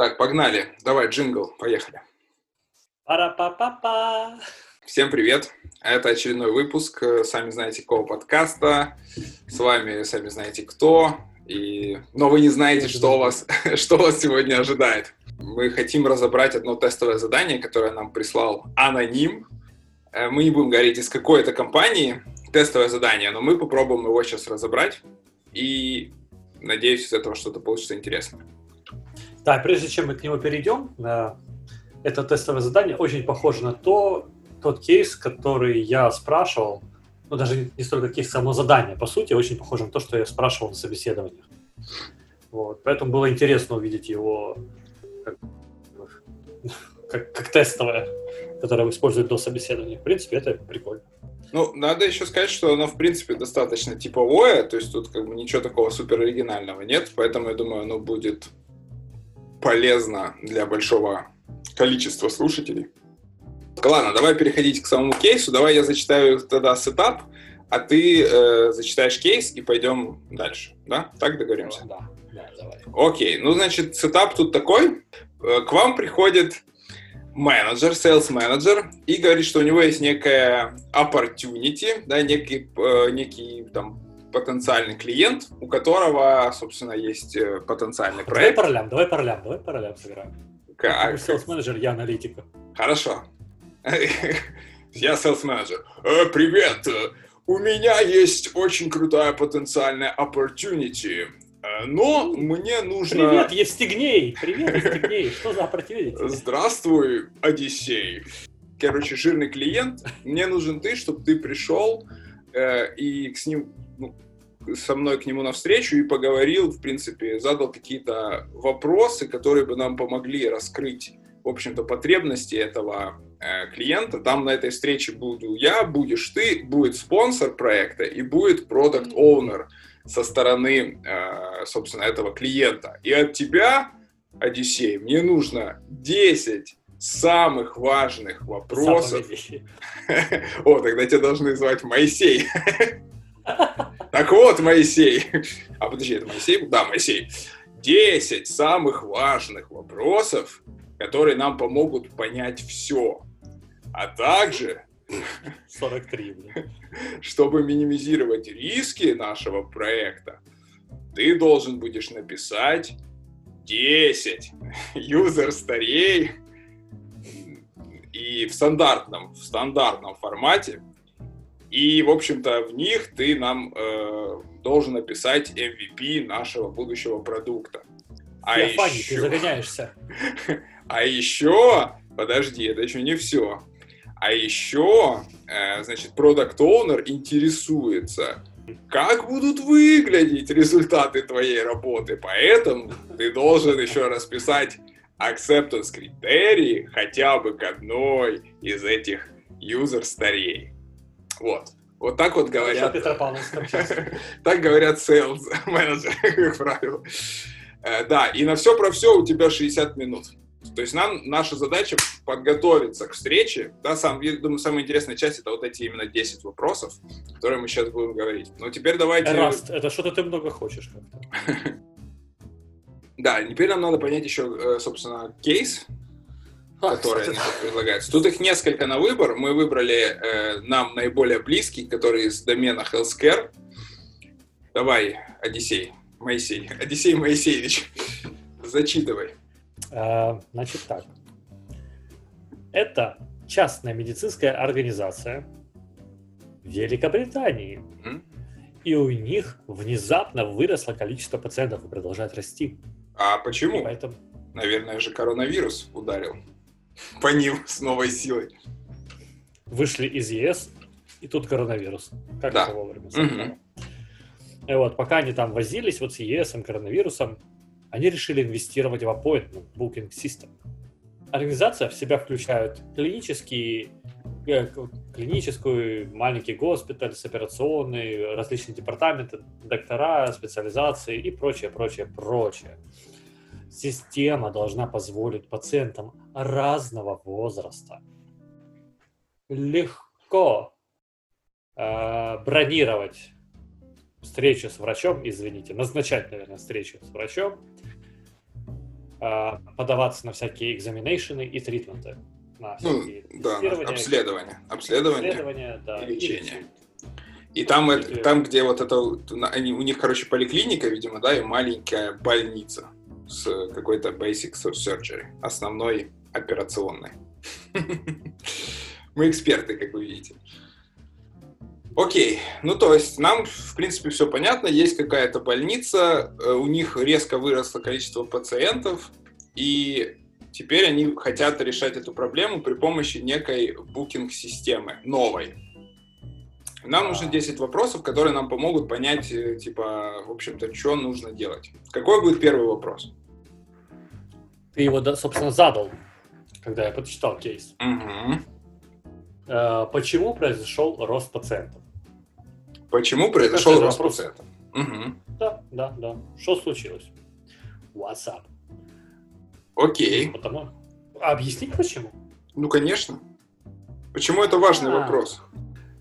Так, погнали. Давай, джингл, поехали. Пара-па-па-па. Всем привет. Это очередной выпуск, э, сами знаете, какого подкаста. С вами сами знаете кто. И... Но вы не знаете, что вас, что вас сегодня ожидает. Мы хотим разобрать одно тестовое задание, которое нам прислал аноним. Э, мы не будем говорить, из какой это компании тестовое задание, но мы попробуем его сейчас разобрать. И надеюсь, из этого что-то получится интересное. Да, прежде чем мы к нему перейдем, это тестовое задание очень похоже на то, тот кейс, который я спрашивал, ну даже не столько кейс, само задание, по сути, очень похоже на то, что я спрашивал на собеседованиях. Вот, поэтому было интересно увидеть его как, как, как тестовое, которое используют до собеседования. В принципе, это прикольно. Ну, надо еще сказать, что оно, в принципе, достаточно типовое, то есть тут как бы ничего такого супер оригинального нет, поэтому я думаю, оно будет полезно для большого количества слушателей. Ладно, давай переходить к самому кейсу. Давай я зачитаю тогда setup, а ты э, зачитаешь кейс и пойдем дальше. Да? Так договоримся? Да, да, давай. Окей, ну, значит, setup тут такой. Э, к вам приходит менеджер, sales менеджер, и говорит, что у него есть некая opportunity, да, некий, э, некий там потенциальный клиент, у которого, собственно, есть э, потенциальный проект. Давай по ролям, давай по ролям, давай по ролям сыграем. Как? Sales менеджер, я аналитика. Хорошо. Я sales менеджер. Э, привет, у меня есть очень крутая потенциальная opportunity. Э, но мне нужно... Привет, Евстигней! Привет, Евстигней! Что за opportunity? Здравствуй, Одиссей! Короче, жирный клиент, мне нужен ты, чтобы ты пришел э, и с ним, ну, со мной к нему навстречу и поговорил, в принципе, задал какие-то вопросы, которые бы нам помогли раскрыть, в общем-то, потребности этого э, клиента. Там на этой встрече буду я, будешь ты, будет спонсор проекта и будет продукт оунер со стороны, э, собственно, этого клиента. И от тебя, Одиссей, мне нужно 10 самых важных вопросов. О, тогда тебя должны звать Моисей. Так вот, Моисей. А подожди, это Моисей? Да, Моисей. 10 самых важных вопросов, которые нам помогут понять все. А также 43, блин. Чтобы минимизировать риски нашего проекта, ты должен будешь написать 10 юзер старей и в стандартном, в стандартном формате. И, в общем-то, в них ты нам э, должен написать MVP нашего будущего продукта. А Я еще... Фанни, ты загоняешься. А еще, подожди, это еще не все. А еще, э, значит, продукт оунер интересуется, как будут выглядеть результаты твоей работы. Поэтому ты должен еще расписать acceptance критерии хотя бы к одной из этих юзер старей. Вот. Вот так вот говорят. Так говорят sales менеджеры, как правило. Э, да, и на все про все у тебя 60 минут. То есть нам наша задача подготовиться к встрече. Да, сам, я думаю, самая интересная часть это вот эти именно 10 вопросов, которые мы сейчас будем говорить. Но теперь давайте... Раст, это что-то ты много хочешь. Да, теперь нам надо понять еще, э, собственно, кейс, а, который они предлагаются. Тут их несколько на выбор. Мы выбрали э, нам наиболее близкий, который из домена healthcare. Давай, Одиссей, Моисей, Одиссей Моисеевич, зачитывай. А, значит так. Это частная медицинская организация в Великобритании. Mm? И у них внезапно выросло количество пациентов и продолжает расти. А почему? И поэтому... Наверное же коронавирус ударил по ним с новой силой. Вышли из ЕС, и тут коронавирус. Как да. это вовремя? Угу. И вот пока они там возились вот с ЕС, коронавирусом, они решили инвестировать в appointment booking system. Организация в себя включает клинический, э, клиническую, маленький госпиталь с операционной, различные департаменты, доктора, специализации и прочее, прочее, прочее. Система должна позволить пациентам разного возраста легко э, бронировать встречу с врачом, извините, назначать, наверное, встречу с врачом э, подаваться на всякие экзаменейшены и тритменты. На ну, да, на обследование. Обследование, обследование да, и лечение. И, и там, это, там, где вот это, они, у них, короче, поликлиника, видимо, да, и маленькая больница с какой-то basic surgery, основной операционной. Мы эксперты, как вы видите. Окей, ну то есть нам, в принципе, все понятно, есть какая-то больница, э, у них резко выросло количество пациентов, и теперь они хотят решать эту проблему при помощи некой букинг-системы, новой. Нам нужно 10 вопросов, которые нам помогут понять, э, типа, в общем-то, что нужно делать. Какой будет первый вопрос? Ты его, собственно, задал, когда я почитал кейс. Угу. Почему произошел рост пациентов? Почему произошел рост пациентов? Угу. Да, да, да. Что случилось? What's up? Окей. Потому... А объяснить почему? Ну, конечно. Почему это важный а, вопрос?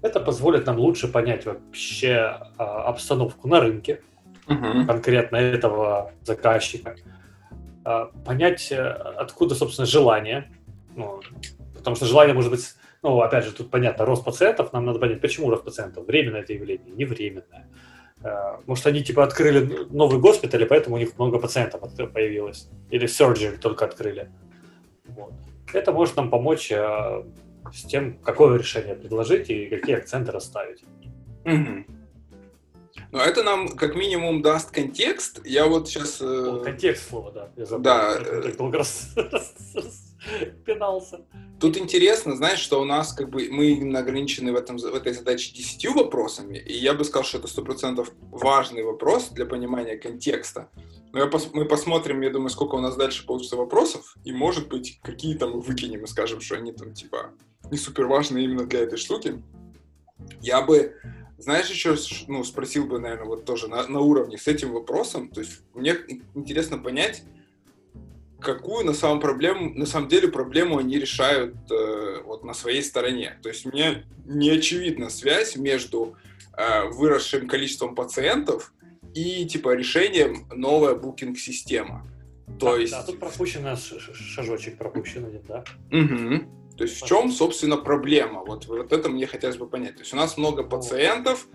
Это позволит нам лучше понять вообще а, обстановку на рынке, угу. конкретно этого заказчика, а, понять, э, откуда, собственно, желание. Ну, потому что желание может быть ну, опять же, тут понятно, рост пациентов, нам надо понять, почему рост пациентов, временное это явление, не временное. Э, может, они типа открыли новый госпиталь, и поэтому у них много пациентов появилось. Или surgery только открыли. Вот. Это может нам помочь э, с тем, какое решение предложить и какие акценты расставить. Угу. Но это нам как минимум даст контекст. Я вот сейчас... Э... Контекст слова, да. Я забыл. Да. Я долго раз пинался. Тут интересно, знаешь, что у нас как бы мы именно ограничены в, этом, в этой задаче десятью вопросами, и я бы сказал, что это сто процентов важный вопрос для понимания контекста. Но я пос, мы посмотрим, я думаю, сколько у нас дальше получится вопросов, и может быть какие-то мы выкинем и скажем, что они там типа не супер важны именно для этой штуки. Я бы, знаешь, еще ну, спросил бы, наверное, вот тоже на, на уровне с этим вопросом, то есть мне интересно понять, какую на самом, проблему, на самом деле проблему они решают э, вот на своей стороне. То есть мне не очевидна связь между э, выросшим количеством пациентов и типа решением новая букинг-система. То да, есть... Да, тут пропущен шажочек пропущен один, да? Угу. То есть в чем, собственно, проблема? Вот, вот это мне хотелось бы понять. То есть у нас много пациентов,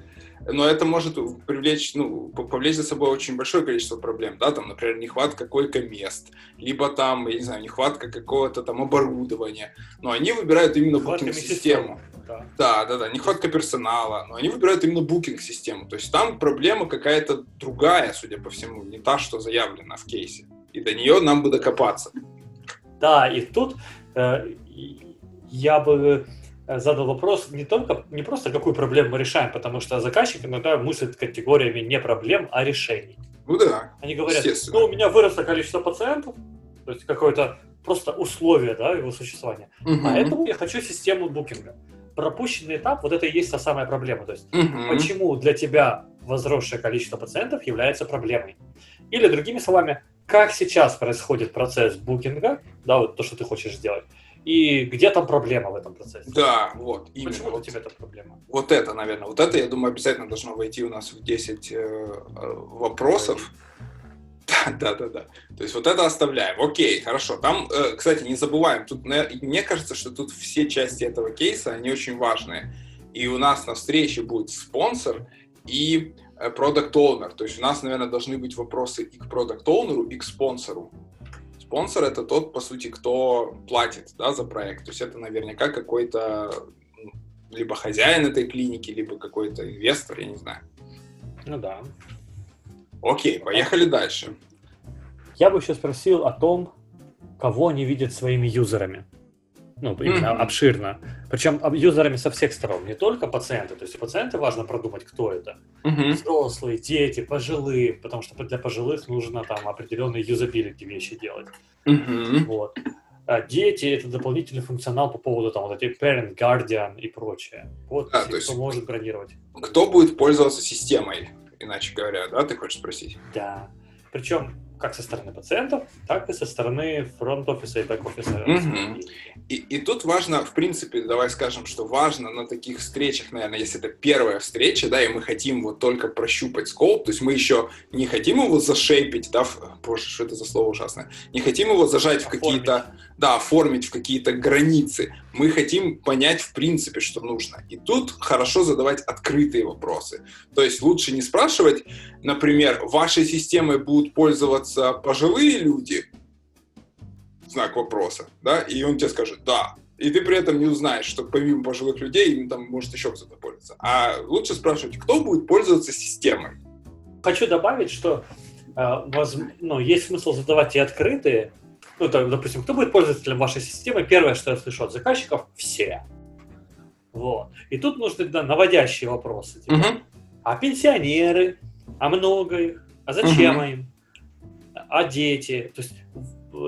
но это может привлечь, ну, повлечь за собой очень большое количество проблем, да, там, например, нехватка койко-мест, либо там, я не знаю, нехватка какого-то там оборудования, но они выбирают именно букинг-систему. Да. да, да, да, нехватка персонала, но они выбирают именно букинг-систему, то есть там проблема какая-то другая, судя по всему, не та, что заявлена в кейсе, и до нее нам бы докопаться. Да, и тут э, я бы задал вопрос не только, не просто какую проблему мы решаем, потому что заказчик иногда мыслит категориями не проблем, а решений. Ну да. Они говорят, ну у меня выросло количество пациентов, то есть какое-то просто условие да, его существования. Угу. Поэтому я хочу систему букинга. Пропущенный этап, вот это и есть та самая проблема. То есть угу. почему для тебя возросшее количество пациентов является проблемой? Или другими словами, как сейчас происходит процесс букинга, да, вот то, что ты хочешь сделать, и где там проблема в этом процессе? Да, вот. Именно. Почему вот, у тебя эта проблема? Вот это, наверное, вот это, я думаю, обязательно должно войти у нас в 10 э, э, вопросов. Да, да, да, То есть вот это оставляем. Окей, хорошо. Там, э, кстати, не забываем, тут мне кажется, что тут все части этого кейса, они очень важные. И у нас на встрече будет спонсор и продукт э, owner. То есть у нас, наверное, должны быть вопросы и к продукт owner и к спонсору. Спонсор это тот, по сути, кто платит да, за проект. То есть это наверняка какой-то ну, либо хозяин этой клиники, либо какой-то инвестор, я не знаю. Ну да. Окей, поехали дальше. Я бы еще спросил о том, кого они видят своими юзерами ну, именно mm-hmm. обширно. Причем юзерами со всех сторон, не только пациенты. То есть пациенты важно продумать, кто это. Mm-hmm. Взрослые, дети, пожилые, потому что для пожилых нужно там определенные юзабилити вещи делать. Mm-hmm. Вот. А дети это дополнительный функционал по поводу там вот этих parent, guardian и прочее. Вот да, кто есть, может бронировать. Кто будет пользоваться системой, иначе говоря, да, ты хочешь спросить? Да. Причем как со стороны пациентов, так и со стороны фронт-офиса и бэк-офиса. Мгм. И, и тут важно, в принципе, давай скажем, что важно на таких встречах, наверное, если это первая встреча, да, и мы хотим вот только прощупать скоп, то есть мы еще не хотим его зашейпить, да, в- боже, что это за слово ужасное, не хотим его зажать в Оформить. какие-то, да, оформить в какие-то границы, мы хотим понять в принципе, что нужно. И тут хорошо задавать открытые вопросы. То есть лучше не спрашивать, например, вашей системой будут пользоваться пожилые люди, знак вопроса, да, и он тебе скажет «да». И ты при этом не узнаешь, что помимо пожилых людей, им там может еще кто-то пользоваться. А лучше спрашивать, кто будет пользоваться системой. Хочу добавить, что э, воз- ну, есть смысл задавать и открытые. Ну, так, допустим, кто будет пользователем вашей системы? Первое, что я слышу от заказчиков, все. Вот. И тут нужны да, наводящие вопросы. типа, Мгм. А пенсионеры? А много их? А зачем Мгм. им? А дети? То есть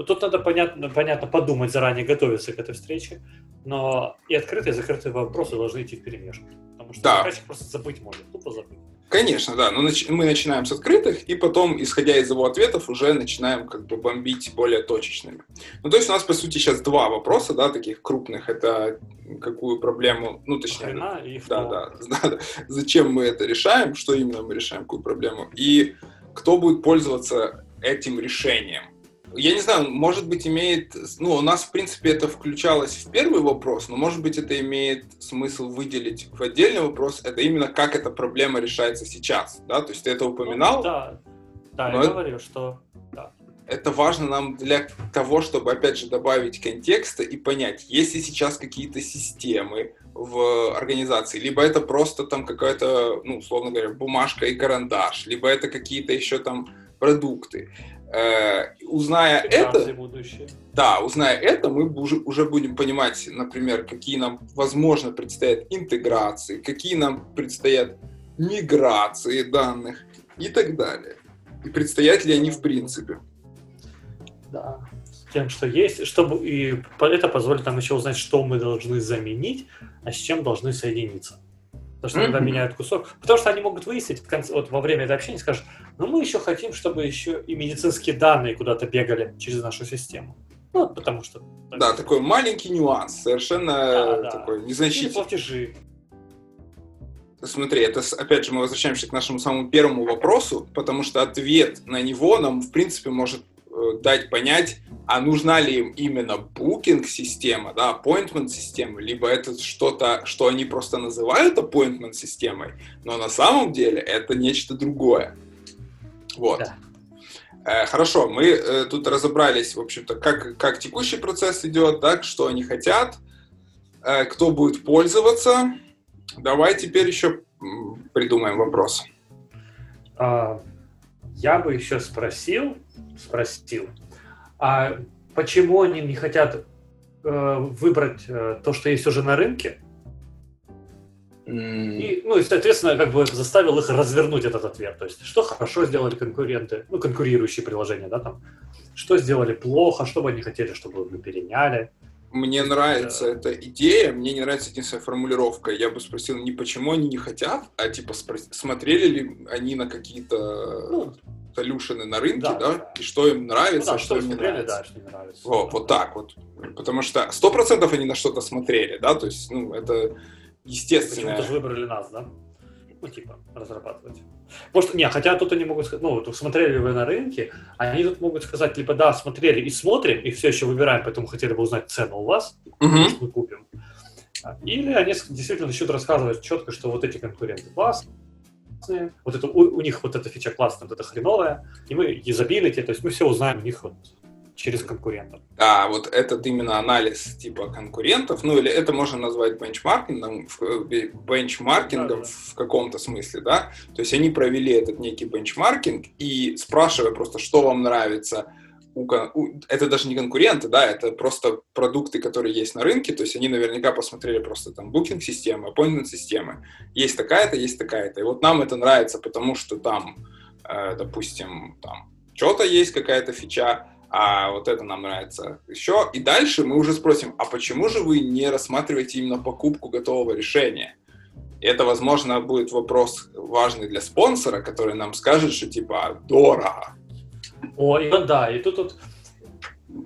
тут надо понятно, понятно подумать заранее, готовиться к этой встрече. Но и открытые, и закрытые вопросы должны идти в перемешку. Потому что Да. заказчик просто забыть может, тупо забыть. Конечно, да. Но нач- мы начинаем с открытых, и потом, исходя из его ответов, уже начинаем как бы бомбить более точечными. Ну, то есть у нас, по сути, сейчас два вопроса, да, таких крупных. Это какую проблему, ну, точнее, Хрена и Да, кто. да, да. Зачем мы это решаем, что именно мы решаем, какую проблему, и кто будет пользоваться этим решением. Я не знаю, может быть, имеет... Ну, у нас, в принципе, это включалось в первый вопрос, но, может быть, это имеет смысл выделить в отдельный вопрос. Это именно как эта проблема решается сейчас, да? То есть ты это упоминал. Ну, да, да, я это- говорю, что да. это важно нам для того, чтобы, опять же, добавить контекста и понять, есть ли сейчас какие-то системы в организации, либо это просто там какая-то, ну, условно говоря, бумажка и карандаш, либо это какие-то еще там продукты. Э, Узная Финансы это, будущее. да, узная это, мы уже, уже будем понимать, например, какие нам, возможно, предстоят интеграции, какие нам предстоят миграции данных и так далее. И предстоят ли они в принципе. Да. С тем, что есть, чтобы и это позволит нам еще узнать, что мы должны заменить, а с чем должны соединиться. Потому что когда Мгм. меняют кусок, потому что они могут выяснить в конце, вот во время этого общения скажут, ну мы еще хотим, чтобы еще и медицинские данные куда-то бегали через нашу систему. Ну, вот потому что... Да, такой маленький нюанс, совершенно Да, да. такой Или незначительный. платежи. Смотри, это опять же мы возвращаемся к нашему самому первому вопросу, потому что ответ на него нам, в принципе, может дать понять, а нужна ли им именно букинг-система, да, appointment-система, либо это что-то, что они просто называют appointment-системой, но на самом деле это нечто другое. Вот. Да. Э, Хорошо, мы э, тут разобрались, в общем-то, как, как текущий процесс идет, так, что они хотят, э, кто будет пользоваться. Давай теперь еще придумаем вопрос. А, я бы еще спросил, спросил, а почему они не хотят э, выбрать э, то, что есть уже на рынке? И, ну, и, соответственно, как бы заставил их развернуть этот ответ. То есть, что хорошо сделали конкуренты, ну, конкурирующие приложения, да, там, что сделали плохо, что бы они хотели, чтобы мы переняли. Мне нравится эта идея, мне не нравится единственная формулировка. Я бы спросил не почему они не хотят, а типа спрос- смотрели ли они на какие-то Ну, солюшены на рынке, Да, да, да. и что им ну нравится, да, а что что им не нравится. да, что не нравится. Вот, вот так вот. Потому что сто процентов они на что-то смотрели, да, то есть, ну, это естественно. Почему-то же выбрали нас, да? Ну, типа, разрабатывать. Может, не, хотя тут они могут сказать, ну, вот смотрели вы на рынке, они тут могут сказать, либо да, смотрели и смотрим, и все еще выбираем, поэтому хотели бы узнать цену у вас, Мгм. может, мы купим. Или они действительно начнут рассказывать четко, что вот эти конкуренты классные, вот это, у, у них вот эта фича классная, вот это хреновая, и мы юзабилити, то есть мы все узнаем у них вот через конкурентов. А, вот этот именно анализ типа конкурентов, ну или это можно назвать бенчмаркингом, э, бенчмаркингом Да-да. в каком-то смысле, да? То есть они провели этот некий бенчмаркинг и спрашивая просто, что вам нравится, у у- это даже не конкуренты, да, это просто продукты, которые есть на рынке, то есть они наверняка посмотрели просто там букинг-системы, appointment-системы, есть такая-то, есть такая-то, и вот нам это нравится, потому что там, э, допустим, там что-то есть, какая-то фича, а вот это нам нравится еще. И дальше мы уже спросим, а почему же вы не рассматриваете именно покупку готового решения? Это, возможно, будет вопрос важный для спонсора, который нам скажет, что типа дорого. О, и, да, и тут вот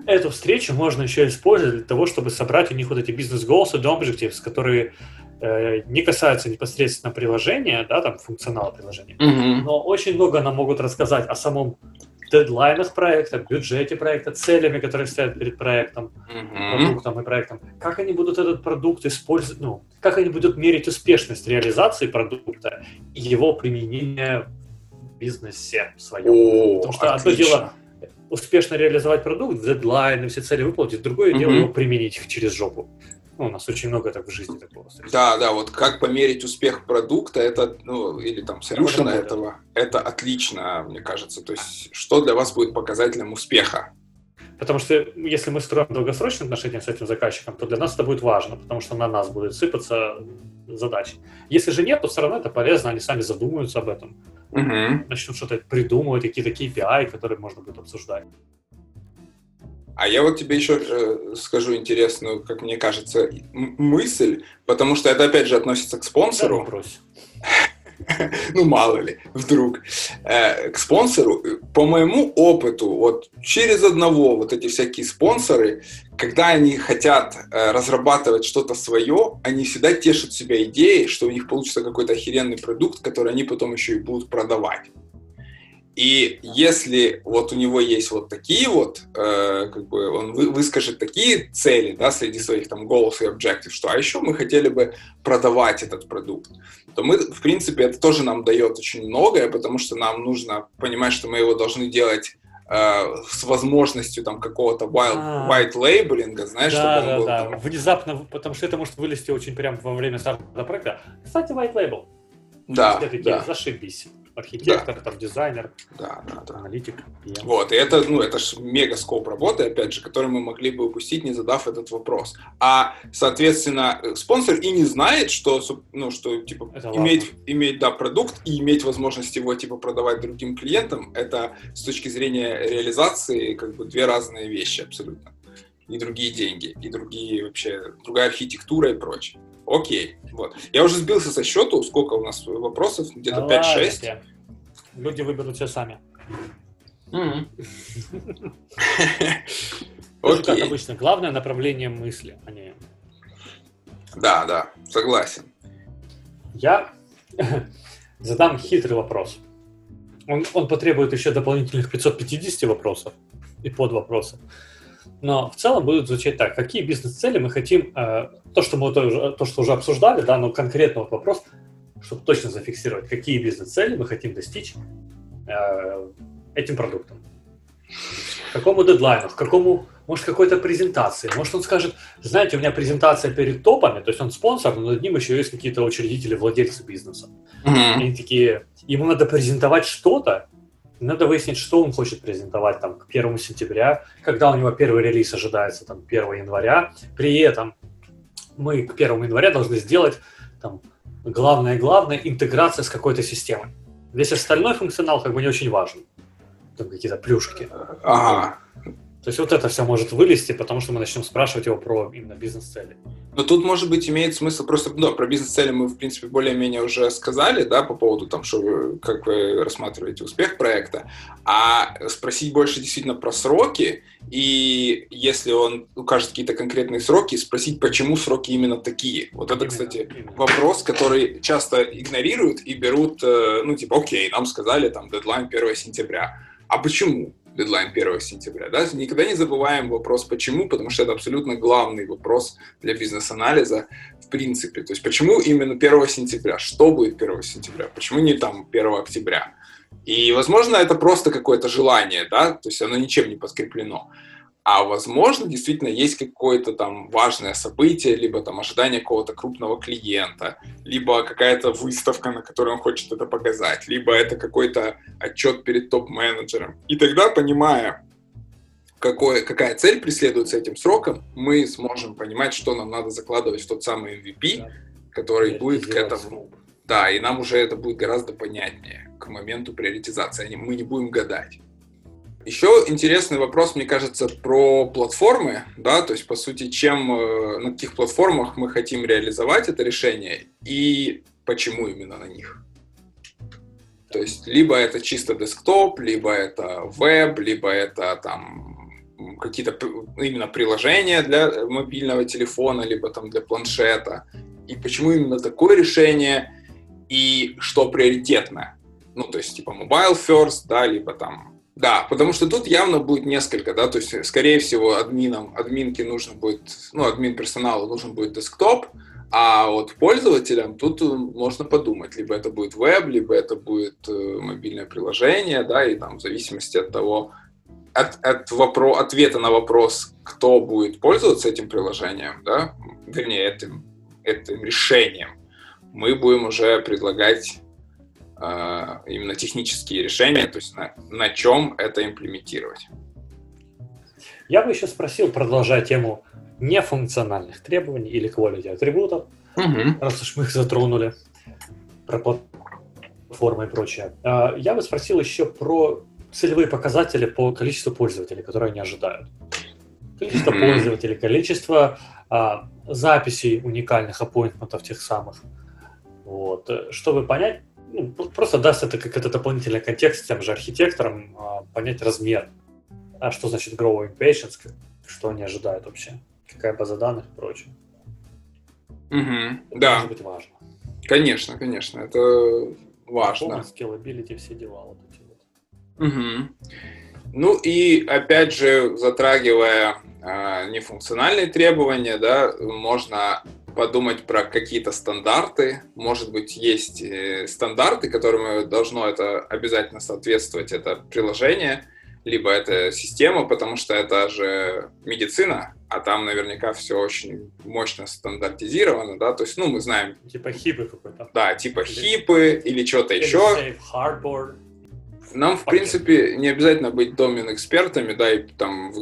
эту встречу можно еще использовать для того, чтобы собрать у них вот эти бизнес-goals и objectives, которые э, не касаются непосредственно приложения, да, там функционала приложения, mm-hmm. но очень много нам могут рассказать о самом дедлайнах проекта, бюджете проекта, целями, которые стоят перед проектом, mm-hmm. продуктом и проектом, как они будут этот продукт использовать, ну, как они будут мерить успешность реализации продукта и его применения бизнесе своем. О, Потому что отлично. одно дело успешно реализовать продукт, дедлайны, все цели выполнить, другое mm-hmm. дело его применить их через жопу. Ну, у нас очень много так в жизни такого. Да, да, вот как померить успех продукта, это, ну, или там солюшена этого, это отлично, мне кажется. То есть, что для вас будет показателем успеха? Потому что если мы строим долгосрочные отношения с этим заказчиком, то для нас это будет важно, потому что на нас будет сыпаться задачи. Если же нет, то все равно это полезно, они сами задумаются об этом, угу. начнут что-то придумывать, какие-то KPI, которые можно будет обсуждать. А я вот тебе еще э, скажу интересную, как мне кажется, мысль, потому что это опять же относится к спонсору. Да, ну мало ли, вдруг. Э, к спонсору, по моему опыту, вот через одного вот эти всякие спонсоры, когда они хотят э, разрабатывать что-то свое, они всегда тешат себя идеей, что у них получится какой-то охеренный продукт, который они потом еще и будут продавать. И если вот у него есть вот такие вот, э, как бы он вы, выскажет такие цели, да, среди своих там goals и objectives, что а еще мы хотели бы продавать этот продукт, то мы, в принципе, это тоже нам дает очень многое, потому что нам нужно понимать, что мы его должны делать э, с возможностью там какого-то wild, а. white labeling, знаешь, да, чтобы да, он был да. Там... Внезапно, потому что это может вылезти очень прямо во время старта проекта. Кстати, white label. Да, да. Зашибись архитектор, да. там, дизайнер, да, да, да. аналитик. PM. Вот, и это, ну, это же мега скоп работы, опять же, который мы могли бы упустить, не задав этот вопрос. А, соответственно, спонсор и не знает, что, ну, что, типа, это иметь, иметь, да, продукт и иметь возможность его, типа, продавать другим клиентам, это с точки зрения реализации, как бы, две разные вещи абсолютно. И другие деньги, и другие вообще, другая архитектура и прочее. Окей, вот. Я уже сбился со счету, сколько у нас вопросов, где-то ну, 5-6. Люди выберут все сами. Окей. Как обычно, главное направление мысли, а не... Да, да, согласен. Я задам хитрый вопрос. Он, он потребует еще дополнительных 550 вопросов и под вопросов. Но в целом будет звучать так. Какие бизнес-цели мы хотим, э, то, что мы то, то, что уже обсуждали, да, но конкретно вот вопрос, чтобы точно зафиксировать, какие бизнес-цели мы хотим достичь э, этим продуктом. К какому дедлайну, к какому, может, какой-то презентации. Может, он скажет, знаете, у меня презентация перед топами, то есть он спонсор, но над ним еще есть какие-то учредители, владельцы бизнеса. Mm-hmm. Они такие, ему надо презентовать что-то, надо выяснить, что он хочет презентовать там к 1 сентября, когда у него первый релиз ожидается там 1 января. При этом мы к 1 января должны сделать там главное-главное интеграция с какой-то системой. Весь остальной функционал как бы не очень важен. Там какие-то плюшки. Ага. То есть вот это все может вылезти, потому что мы начнем спрашивать его про именно бизнес-цели. Но тут, может быть, имеет смысл просто, ну, про бизнес-цели мы, в принципе, более-менее уже сказали, да, по поводу там, что вы, как вы рассматриваете успех проекта, а спросить больше действительно про сроки, и если он укажет какие-то конкретные сроки, спросить, почему сроки именно такие. Вот это, именно, кстати, именно. вопрос, который часто игнорируют и берут, э, ну, типа, окей, нам сказали там дедлайн 1 сентября. А почему? Дедлайн 1 сентября. Да? Никогда не забываем вопрос «почему?», потому что это абсолютно главный вопрос для бизнес-анализа в принципе. То есть почему именно 1 сентября? Что будет 1 сентября? Почему не там 1 октября? И, возможно, это просто какое-то желание, да, то есть оно ничем не подкреплено а возможно, действительно есть какое-то там важное событие, либо там ожидание какого-то крупного клиента, либо какая-то выставка, на которой он хочет это показать, либо это какой-то отчет перед топ-менеджером. И тогда, понимая, какой, какая цель преследуется этим сроком, мы сможем понимать, что нам надо закладывать в тот самый MVP, да. который будет к этому. Да, и нам уже это будет гораздо понятнее к моменту приоритизации. Мы не будем гадать. Еще интересный вопрос, мне кажется, про платформы, да, то есть, по сути, чем, э, на каких платформах мы хотим реализовать это решение и почему именно на них. То есть либо это чисто десктоп, либо это веб, либо это там какие-то именно приложения для мобильного телефона, либо там для планшета. И почему именно такое решение и что приоритетно? Ну, то есть типа mobile first, да, либо там да, потому что тут явно будет несколько, да, то есть, скорее всего, админам, админке нужно будет, ну, админ персоналу нужен будет десктоп, а вот пользователям тут можно подумать, либо это будет веб, либо это будет э, мобильное приложение, да, и там в зависимости от того, от, от вопро- ответа на вопрос, кто будет пользоваться этим приложением, да, вернее, этим, этим решением, мы будем уже предлагать э, именно технические решения, то есть на, на чем это имплементировать. Я бы еще спросил, продолжая тему нефункциональных требований или quality атрибутов, угу. раз уж мы их затронули, про платформы и прочее. А, я бы спросил еще про целевые показатели по количеству пользователей, которые они ожидают. Количество пользователей, количество а, записей уникальных аппоинтментов тех самых. Вот. Чтобы понять, ну, просто даст это как это дополнительный контекст тем же архитекторам а, понять размер. А что значит growing patients, что они ожидают вообще, какая база данных и прочее. Угу, да. Может быть важно. Конечно, конечно, это важно. Scalability, все дела вот эти вот. Угу. Ну и опять же, затрагивая э, нефункциональные требования, да, можно подумать про какие-то стандарты. Может быть, есть э, стандарты, которым должно это обязательно соответствовать, это приложение, либо это система, потому что это же медицина, а там наверняка все очень мощно стандартизировано, да, то есть, ну, мы знаем... Типа хипы какой-то. Да, типа или, хипы или что-то еще. Safe hardboard. Нам, в принципе, не обязательно быть домен-экспертами, да, и там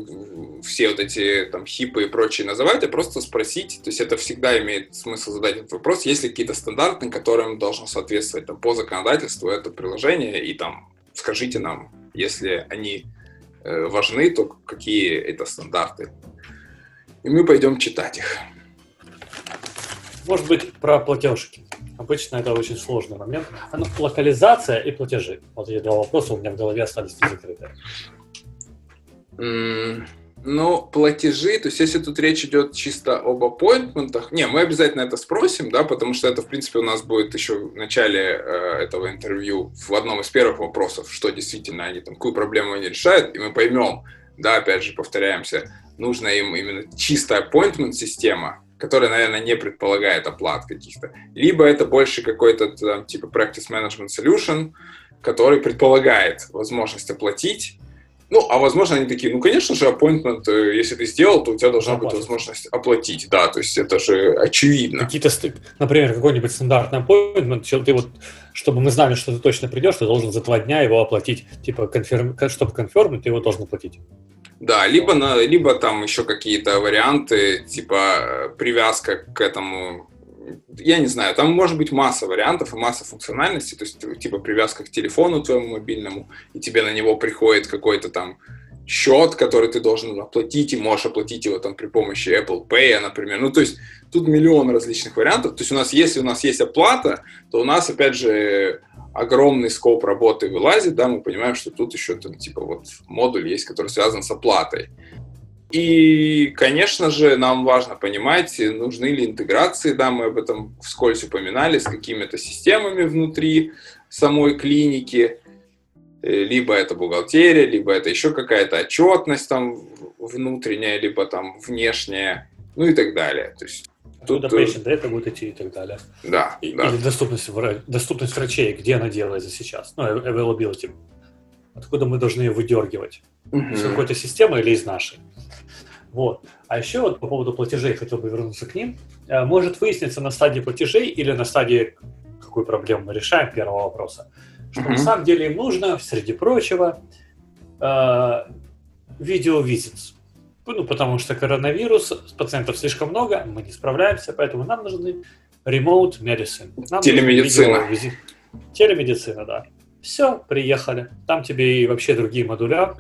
все вот эти там хипы и прочие называть, а просто спросить, то есть это всегда имеет смысл задать этот вопрос, есть ли какие-то стандарты, которым должно соответствовать там, по законодательству это приложение, и там скажите нам, если они э, важны, то какие это стандарты. И мы пойдем читать их. Может быть, про платежки. Обычно это очень сложный момент. Ну, локализация и платежи. Вот эти два вопроса у меня в голове остались закрыты. Mm, ну, платежи, то есть если тут речь идет чисто об аппоинтментах, не, мы обязательно это спросим, да, потому что это, в принципе, у нас будет еще в начале э, этого интервью в одном из первых вопросов, что действительно они там, какую проблему они решают, и мы поймем, да, опять же, повторяемся, нужна им именно чистая appointment система, которая, наверное, не предполагает оплат каких-то. Либо это больше какой-то там, типа practice management solution, который предполагает возможность оплатить. Ну, а возможно, они такие, ну, конечно же, appointment, э, если ты сделал, то у тебя должна Оплатить. быть возможность оплатить. Да, то есть это же очевидно. Какие-то, например, какой-нибудь стандартный appointment, ты вот, чтобы мы знали, что ты точно придешь, ты должен за два дня его оплатить. Типа, конфирм, чтобы конфирмить, ты его должен оплатить. Да, либо, на, либо там еще какие-то варианты, типа привязка к этому, я не знаю, там может быть масса вариантов и масса функциональностей, то есть типа привязка к телефону твоему мобильному, и тебе на него приходит какой-то там счет, который ты должен оплатить, и можешь оплатить его там при помощи Apple Pay, например. Ну, то есть тут миллион различных вариантов. То есть у нас, если у нас есть оплата, то у нас, опять же, огромный скоп работы вылазит, да, мы понимаем, что тут еще там, типа, вот модуль есть, который связан с оплатой. И, конечно же, нам важно понимать, нужны ли интеграции, да, мы об этом вскользь упоминали, с какими-то системами внутри самой клиники, э, либо это бухгалтерия, либо это еще какая-то отчетность там внутренняя, либо там внешняя, ну и так далее. То есть Тут, Откуда patient data будет идти и так далее. Да, и, да. Или доступность, доступность врачей, где она делается сейчас. Ну, availability. Откуда мы должны ее выдергивать? Mm-hmm. Из какой-то системы или из нашей? Вот. А еще вот по поводу платежей, хотел бы вернуться к ним. Э, может выясниться на стадии платежей или на стадии, какую проблему мы решаем, первого вопроса, что mm-hmm. на самом деле им нужно, среди прочего, э, видео-визитс. Ну, потому что коронавирус, пациентов слишком много, мы не справляемся, поэтому нам нужны remote medicine. Нам Телемедицина. Телемедицина, да. Все, приехали. Там тебе и вообще другие модуля.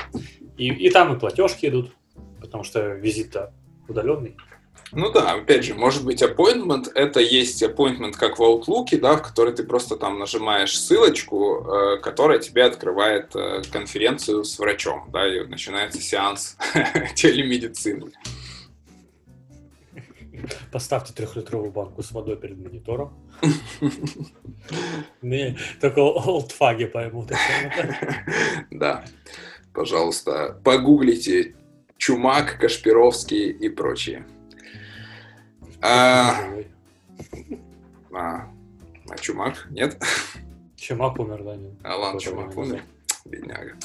И, и там и платежки идут, потому что визит-то удаленный. Ну да, опять же, может быть, appointment — это есть appointment как в Outlook, да, в который ты просто там нажимаешь ссылочку, э, которая тебе открывает э, конференцию с врачом, да, и начинается сеанс телемедицины. Поставьте трехлитровую банку с водой перед монитором. Не, только олдфаги поймут. Да, пожалуйста, погуглите Чумак, Кашпировский и прочие. А, а, а Чумак? Нет? Чумак умер, да? Нет. Алан Чумак умер? Бедняга.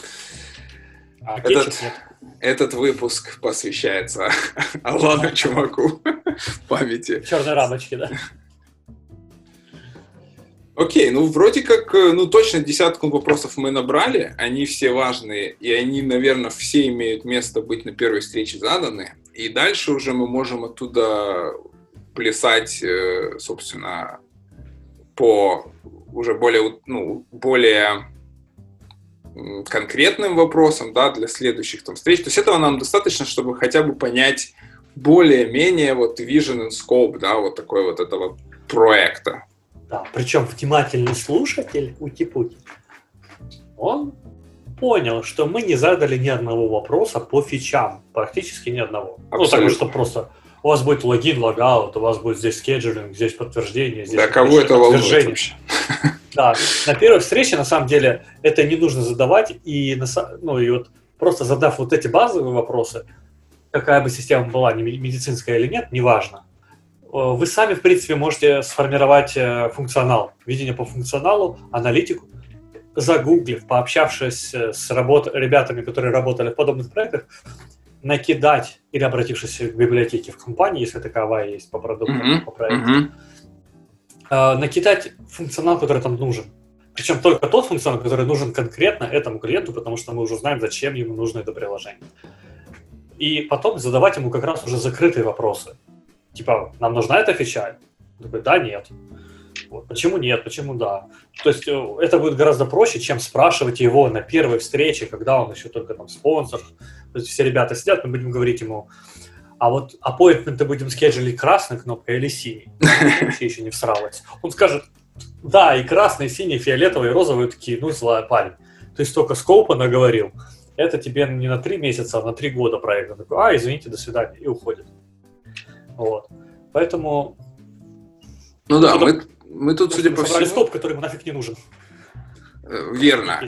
А этот, этот выпуск посвящается Алану Чумаку памяти. Черной рамочки, да? Окей, ну вроде как, э, ну точно десятку вопросов мы набрали, они все важные, и они, наверное, все имеют место быть на первой встрече заданы, и дальше уже мы можем оттуда плясать, э, собственно, по уже более, ну, более конкретным вопросам, да, для следующих там встреч. То есть этого нам достаточно, чтобы хотя бы понять более-менее вот vision and scope, да, вот такой вот этого проекта. Да, причем внимательный слушатель Ути-Пути, он понял, что мы не задали ни одного вопроса по фичам, практически ни одного. Абсолютно. Ну, так что просто у вас будет логин, логаут, у вас будет здесь скеджулинг, здесь подтверждение, здесь Да кого это волнует вообще? Да, на первой встрече, на самом деле, это не нужно задавать, и, ну, и вот просто задав вот эти базовые вопросы, какая бы система была, не медицинская или нет, неважно, э, вы сами, в принципе, можете сформировать э, функционал, видение по функционалу, аналитику, загуглив, пообщавшись э, с работ... ребятами, которые работали в подобных проектах, накидать или обратившись к библиотеке в компании, если таковая есть по продукту, mm-hmm. по проекту, mm-hmm. Э, накидать функционал, который там нужен. Причем только тот функционал, который нужен конкретно этому клиенту, потому что мы уже знаем, зачем ему нужно это приложение. И потом задавать ему как раз уже закрытые вопросы. Типа, нам нужна эта фича? Такой, да, нет. Вот. Почему нет, почему да? То есть э, это будет гораздо проще, чем спрашивать его на первой встрече, когда он еще только там спонсор. То есть все ребята сидят, мы будем говорить ему, а вот appointment ы будем schedule ить красной кнопкой или синей. Вообще еще не всралось. Он скажет, да, и красный, и синий, фиолетовый, и розовый, такие, ну, злая парень. То есть только scope а наговорил. Это тебе не на три месяца, а на три года проект. Он такой, а, извините, до свидания, и уходит. Вот. Поэтому... Ну да, мы, мы тут, судя по всему... стоп, который ему нафиг не нужен. Э, верно.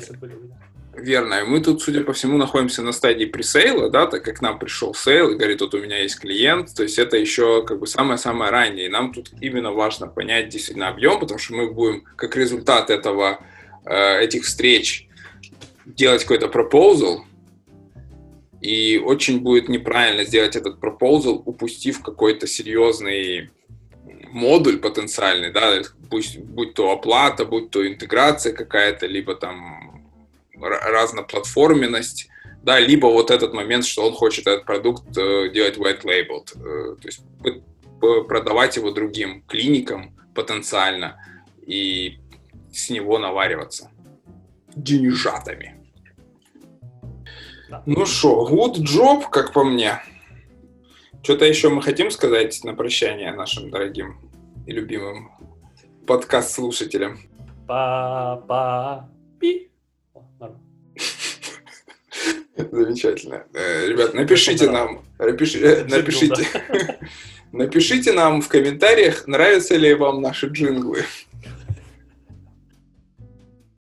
Верно. Мы тут, судя по всему, находимся на стадии presale а, да, так как нам пришел sale и говорит, вот у меня есть клиент, то есть это еще как бы самое-самое раннее. И нам тут именно важно понять действительно объем, потому что мы будем как результат этого, э, этих встреч делать какой-то proposal, и очень будет неправильно сделать этот proposal, упустив какой-то серьезный модуль потенциальный, да, будь, будь то оплата, будь то интеграция какая-то, либо там разноплатформенность, да, либо вот этот момент, что он хочет этот продукт э, делать white labeled, э, то есть продавать его другим клиникам потенциально и с него навариваться деньжатами. Да. Ну что, good job, как по мне. Что-то еще мы хотим сказать на прощание нашим дорогим и любимым подкаст-слушателям? Па-па-пи. Замечательно. Э, ребят, напишите нам, напишите, напишите, напишите нам в комментариях, нравятся ли вам наши джинглы.